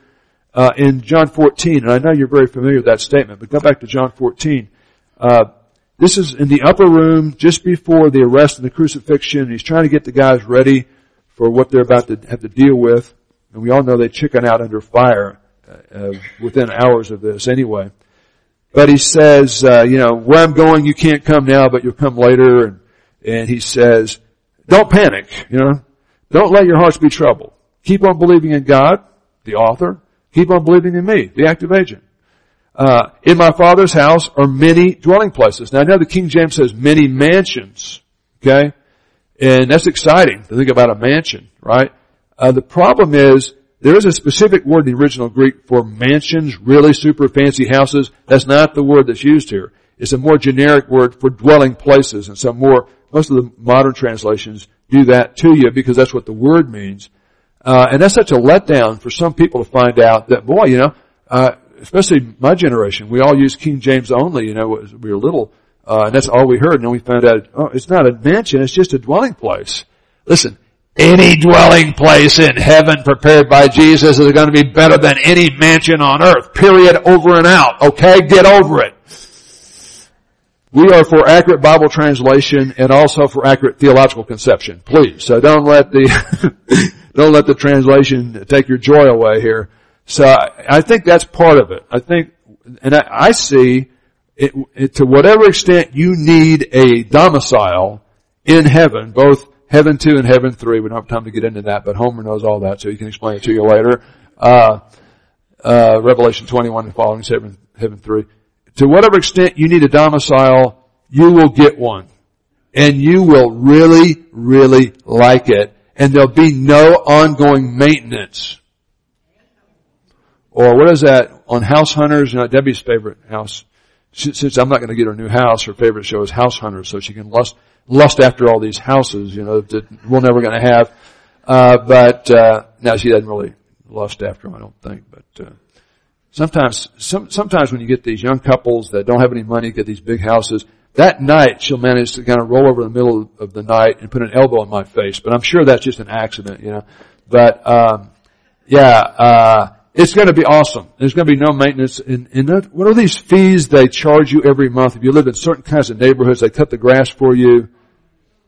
uh, in John 14. And I know you're very familiar with that statement, but go back to John 14. Uh, this is in the upper room just before the arrest and the crucifixion. He's trying to get the guys ready for what they're about to have to deal with. And we all know they chicken out under fire uh, uh, within hours of this anyway. But he says, uh, you know, where I'm going, you can't come now, but you'll come later. And, and he says, don't panic, you know. Don't let your hearts be troubled. Keep on believing in God, the author. Keep on believing in me, the active agent. Uh, in my father's house are many dwelling places. Now I know the King James says many mansions, okay? And that's exciting to think about a mansion, right? Uh, the problem is there is a specific word in the original Greek for mansions, really super fancy houses. That's not the word that's used here. It's a more generic word for dwelling places, and some more most of the modern translations do that to you because that's what the word means. Uh, and that's such a letdown for some people to find out that, boy, you know, uh, especially my generation, we all use King James only, you know, we were little, uh, and that's all we heard. And then we found out, oh, it's not a mansion, it's just a dwelling place. Listen, any dwelling place in heaven prepared by Jesus is going to be better than any mansion on earth. Period. Over and out. Okay? Get over it. We are for accurate Bible translation and also for accurate theological conception. Please. So don't let the, [laughs] don't let the translation take your joy away here. So I think that's part of it. I think, and I, I see it, it, to whatever extent you need a domicile in heaven, both Heaven 2 and Heaven 3. We don't have time to get into that, but Homer knows all that, so he can explain it to you later. Uh, uh, Revelation 21 and following, Heaven, Heaven 3. To whatever extent you need a domicile, you will get one. And you will really, really like it. And there'll be no ongoing maintenance. Or what is that on House Hunters? You know, Debbie's favorite house. Since I'm not going to get her new house, her favorite show is House Hunters, so she can lust lust after all these houses, you know, that we're never going to have. Uh, but uh, now she doesn't really lust after them, I don't think. But uh, sometimes, some, sometimes when you get these young couples that don't have any money, get these big houses, that night she'll manage to kind of roll over in the middle of the night and put an elbow in my face. But I'm sure that's just an accident, you know. But um, yeah, uh, it's going to be awesome. There's going to be no maintenance. In and, and what are these fees they charge you every month? If you live in certain kinds of neighborhoods, they cut the grass for you.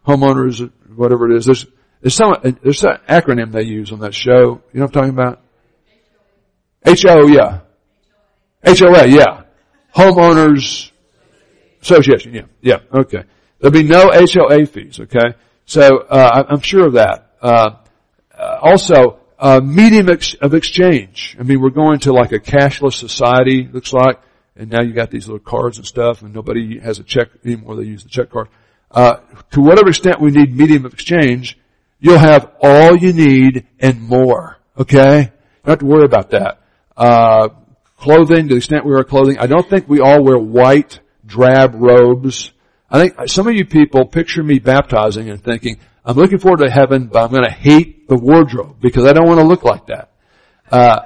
Homeowners, whatever it is. There's, there's some, there's an acronym they use on that show. You know what I'm talking about? HO, yeah. HOA, yeah. Homeowners Association, yeah, yeah, okay. There'll be no HOA fees, okay? So, uh, I'm sure of that. Uh, uh also, uh, medium ex- of exchange. I mean, we're going to like a cashless society, looks like, and now you got these little cards and stuff, and nobody has a check anymore. They use the check card. Uh, to whatever extent we need medium of exchange, you'll have all you need and more. Okay, you don't have to worry about that. Uh, clothing, to the extent we wear clothing, I don't think we all wear white, drab robes. I think some of you people picture me baptizing and thinking, I'm looking forward to heaven, but I'm going to hate the wardrobe because I don't want to look like that. Uh,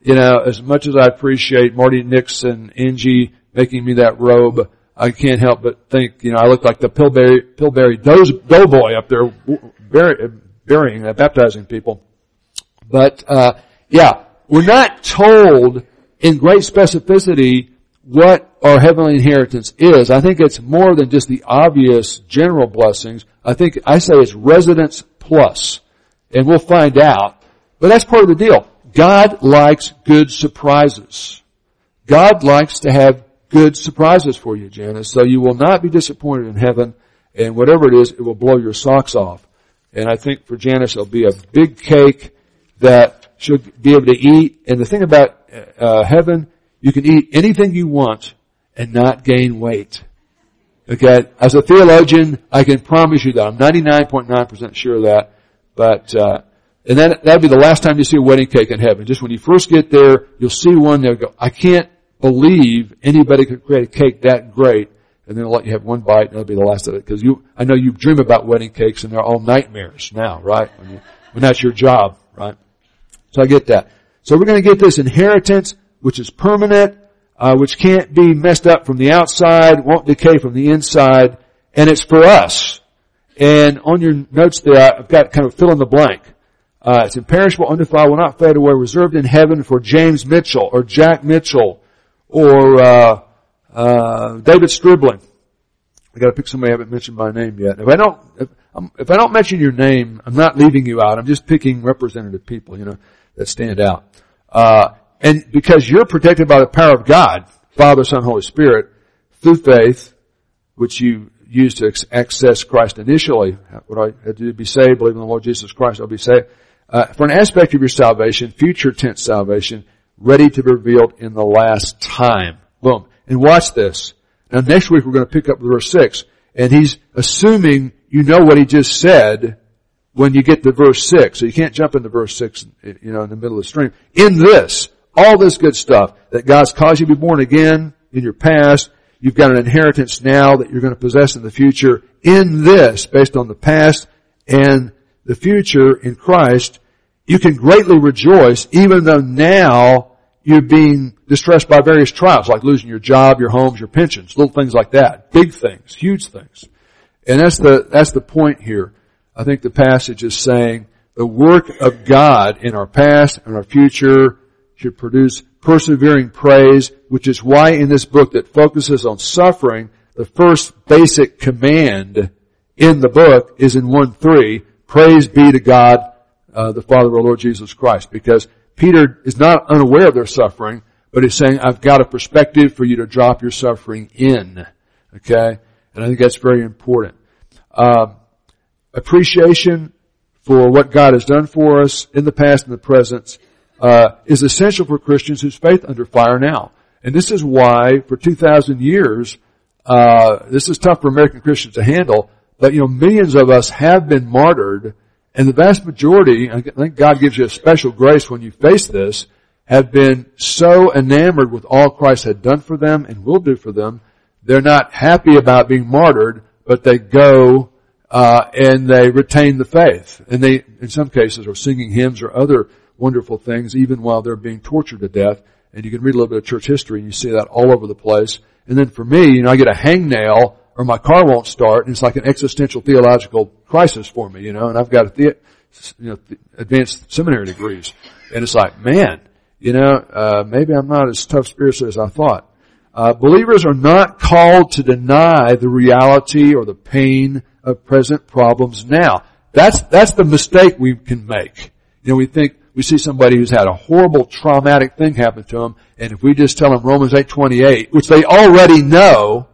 you know, as much as I appreciate Marty Nixon, Angie making me that robe, I can't help but think, you know, I look like the Pillsbury, Pillsbury doughboy up there burying, uh, baptizing people. But, uh, yeah, we're not told in great specificity what our heavenly inheritance is, I think it's more than just the obvious general blessings. I think, I say it's residence plus. And we'll find out. But that's part of the deal. God likes good surprises. God likes to have good surprises for you, Janice. So you will not be disappointed in heaven. And whatever it is, it will blow your socks off. And I think for Janice, it'll be a big cake that she'll be able to eat. And the thing about uh, heaven, you can eat anything you want and not gain weight. Okay, as a theologian, I can promise you that. I'm 99.9% sure of that. But, uh, and then that'd be the last time you see a wedding cake in heaven. Just when you first get there, you'll see one, they'll go, I can't believe anybody could create a cake that great. And then they'll let you have one bite and that'll be the last of it. Cause you, I know you dream about wedding cakes and they're all nightmares now, right? When, you, when that's your job, right? So I get that. So we're going to get this inheritance, which is permanent, uh, which can't be messed up from the outside, won't decay from the inside, and it's for us. And on your notes there, I've got kind of fill in the blank. Uh, it's imperishable, undefiled, will not fade away, reserved in heaven for James Mitchell or Jack Mitchell or uh, uh, David Stribling. I got to pick somebody I haven't mentioned by name yet. If I don't, if, um, if I don't mention your name, I'm not leaving you out. I'm just picking representative people, you know, that stand out. Uh, and because you're protected by the power of God, Father, Son, Holy Spirit, through faith, which you use to access Christ initially, what I had to be saved, believe in the Lord Jesus Christ, I'll be saved. Uh, for an aspect of your salvation, future tense salvation, ready to be revealed in the last time. Boom. And watch this. Now next week we're going to pick up verse 6. And he's assuming you know what he just said when you get to verse 6. So you can't jump into verse 6, you know, in the middle of the stream. In this, all this good stuff that God's caused you to be born again in your past, you've got an inheritance now that you're going to possess in the future. In this, based on the past and the future in Christ, you can greatly rejoice even though now you're being distressed by various trials like losing your job, your homes, your pensions, little things like that. Big things, huge things. And that's the, that's the point here. I think the passage is saying the work of God in our past and our future should produce persevering praise, which is why in this book that focuses on suffering, the first basic command in the book is in 1-3, praise be to God, uh, the Father of our Lord Jesus Christ, because Peter is not unaware of their suffering, but he's saying, I've got a perspective for you to drop your suffering in. Okay? And I think that's very important. Uh, appreciation for what God has done for us in the past and the present uh, is essential for Christians whose faith under fire now. And this is why, for 2,000 years, uh, this is tough for American Christians to handle, but you know, millions of us have been martyred, and the vast majority, I think God gives you a special grace when you face this, have been so enamored with all Christ had done for them and will do for them, they're not happy about being martyred, but they go uh, and they retain the faith, and they, in some cases, are singing hymns or other wonderful things even while they're being tortured to death. And you can read a little bit of church history and you see that all over the place. And then for me, you know, I get a hangnail or my car won't start and it's like an existential theological crisis for me, you know, and I've got a the, you know, advanced seminary degrees. And it's like, man, you know, uh, maybe I'm not as tough spiritually as I thought. Uh, believers are not called to deny the reality or the pain of present problems now. That's, that's the mistake we can make. You know, we think, we see somebody who's had a horrible traumatic thing happen to them, and if we just tell them Romans 8:28, which they already know,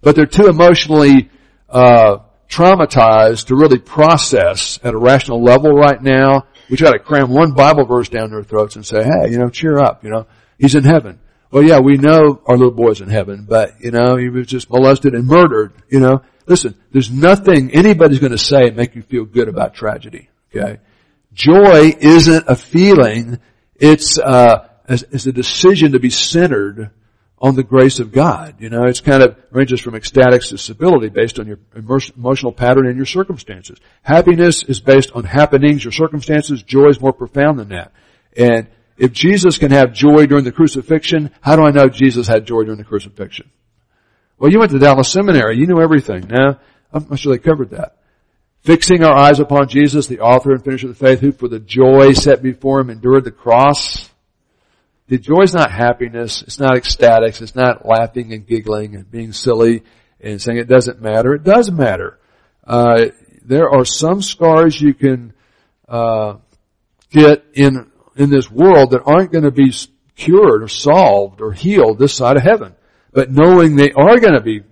but they're too emotionally uh, traumatized to really process at a rational level right now, we try to cram one Bible verse down their throats and say, "Hey, you know, cheer up. You know, he's in heaven." Well, yeah, we know our little boy's in heaven, but you know, he was just molested and murdered. You know, listen, there's nothing anybody's going to say make you feel good about tragedy. Okay, Joy isn't a feeling, it's, uh, it's a decision to be centered on the grace of God. You know, it's kind of ranges from ecstatics to stability based on your emotional pattern and your circumstances. Happiness is based on happenings or circumstances. Joy is more profound than that. And if Jesus can have joy during the crucifixion, how do I know Jesus had joy during the crucifixion? Well, you went to Dallas Seminary. You knew everything. Now, I'm not sure they covered that. Fixing our eyes upon Jesus, the author and finisher of the faith, who for the joy set before him endured the cross. the joy is not happiness. It's not ecstatics. It's not laughing and giggling and being silly and saying it doesn't matter. It does matter. Uh, there are some scars you can uh, get in in this world that aren't going to be cured or solved or healed this side of heaven. But knowing they are going to be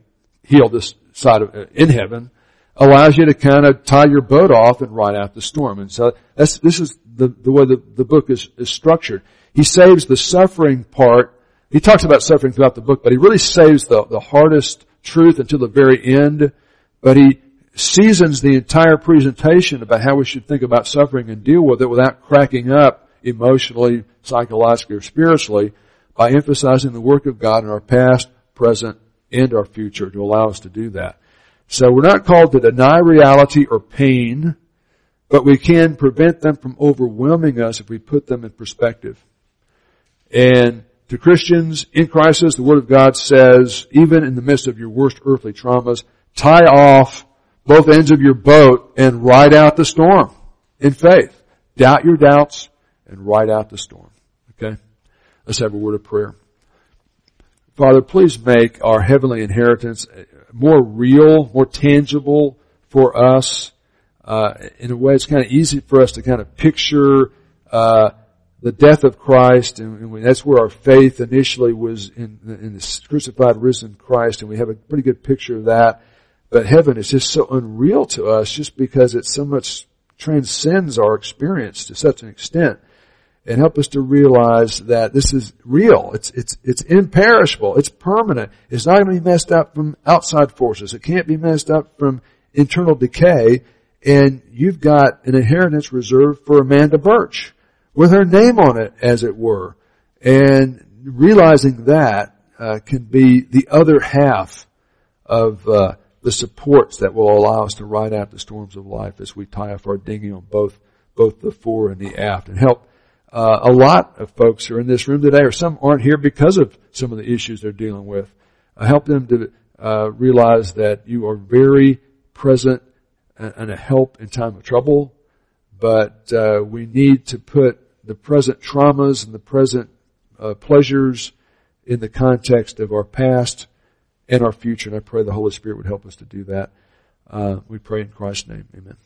healed this side of in heaven allows you to kind of tie your boat off and ride out the storm. And so that's this is the the way the, the book is, is structured. He saves the suffering part. He talks about suffering throughout the book, but he really saves the, the hardest truth until the very end. But he seasons the entire presentation about how we should think about suffering and deal with it without cracking up emotionally, psychologically, or spiritually by emphasizing the work of God in our past, present, and our future to allow us to do that. So we're not called to deny reality or pain, but we can prevent them from overwhelming us if we put them in perspective. And to Christians in crisis, the Word of God says, even in the midst of your worst earthly traumas, tie off both ends of your boat and ride out the storm in faith. Doubt your doubts and ride out the storm. Okay? Let's have a word of prayer. Father, please make our heavenly inheritance more real, more tangible for us. Uh, in a way, it's kind of easy for us to kind of picture uh, the death of Christ, and, and that's where our faith initially was in, the in crucified, risen Christ, and we have a pretty good picture of that. But heaven is just so unreal to us just because it so much transcends our experience to such an extent and help us to realize that this is real. It's, it's, it's imperishable. It's permanent. It's not going to be messed up from outside forces. It can't be messed up from internal decay. And you've got an inheritance reserved for Amanda Birch with her name on it, as it were. And realizing that uh, can be the other half of uh, the supports that will allow us to ride out the storms of life as we tie off our dinghy on both both the fore and the aft, and help uh, a lot of folks who are in this room today, or some aren't here because of some of the issues they're dealing with. Uh, help them to uh, realize that you are very present and, and, a help in time of trouble, but uh, we need to put the present traumas and the present uh, pleasures in the context of our past and our future. And I pray the Holy Spirit would help us to do that. Uh, we pray in Christ's name. Amen.